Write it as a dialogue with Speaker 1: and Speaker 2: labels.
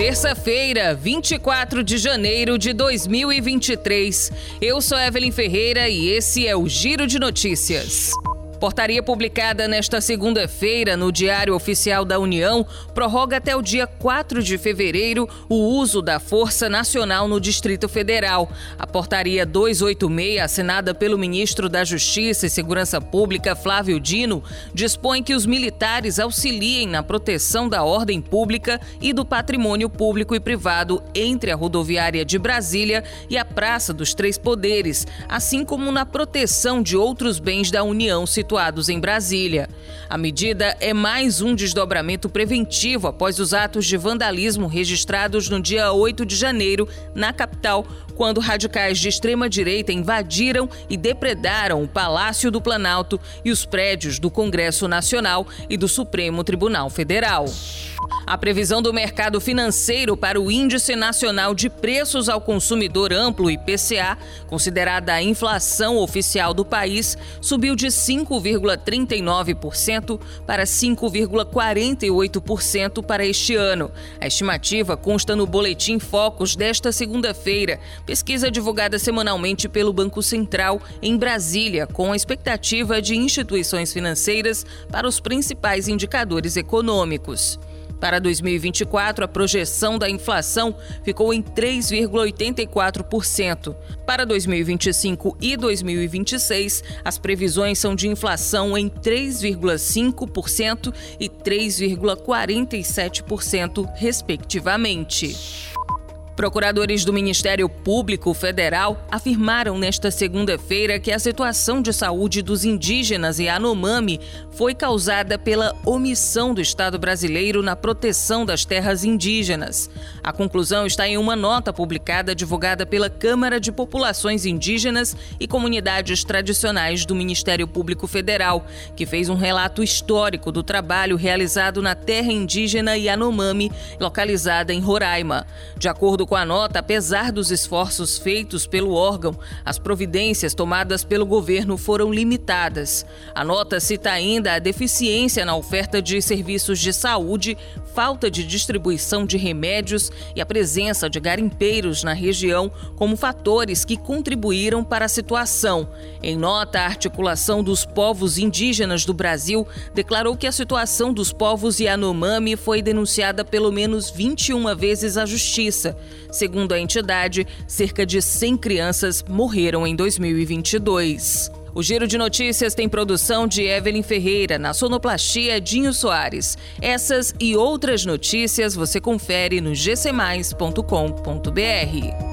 Speaker 1: Terça-feira, 24 de janeiro de 2023. Eu sou Evelyn Ferreira e esse é o Giro de Notícias. Portaria publicada nesta segunda-feira no Diário Oficial da União prorroga até o dia 4 de fevereiro o uso da Força Nacional no Distrito Federal. A portaria 286, assinada pelo ministro da Justiça e Segurança Pública, Flávio Dino, dispõe que os militares auxiliem na proteção da ordem pública e do patrimônio público e privado entre a rodoviária de Brasília e a Praça dos Três Poderes, assim como na proteção de outros bens da União situados em Brasília. A medida é mais um desdobramento preventivo após os atos de vandalismo registrados no dia 8 de janeiro na capital, quando radicais de extrema-direita invadiram e depredaram o Palácio do Planalto e os prédios do Congresso Nacional e do Supremo Tribunal Federal. A previsão do mercado financeiro para o Índice Nacional de Preços ao Consumidor Amplo, IPCA, considerada a inflação oficial do país, subiu de 5,39% para 5,48% para este ano. A estimativa consta no Boletim Focus desta segunda-feira, pesquisa divulgada semanalmente pelo Banco Central em Brasília, com a expectativa de instituições financeiras para os principais indicadores econômicos. Para 2024, a projeção da inflação ficou em 3,84%. Para 2025 e 2026, as previsões são de inflação em 3,5% e 3,47%, respectivamente. Procuradores do Ministério Público Federal afirmaram nesta segunda-feira que a situação de saúde dos indígenas e Anomami foi causada pela omissão do Estado brasileiro na proteção das terras indígenas. A conclusão está em uma nota publicada divulgada pela Câmara de Populações Indígenas e Comunidades Tradicionais do Ministério Público Federal, que fez um relato histórico do trabalho realizado na terra indígena Yanomami, localizada em Roraima. De acordo com a nota, apesar dos esforços feitos pelo órgão, as providências tomadas pelo governo foram limitadas. A nota cita ainda a deficiência na oferta de serviços de saúde, falta de distribuição de remédios e a presença de garimpeiros na região como fatores que contribuíram para a situação. Em nota, a articulação dos povos indígenas do Brasil declarou que a situação dos povos Yanomami foi denunciada pelo menos 21 vezes à justiça. Segundo a entidade, cerca de 100 crianças morreram em 2022. O Giro de Notícias tem produção de Evelyn Ferreira, na sonoplastia Dinho Soares. Essas e outras notícias você confere no gcmais.com.br.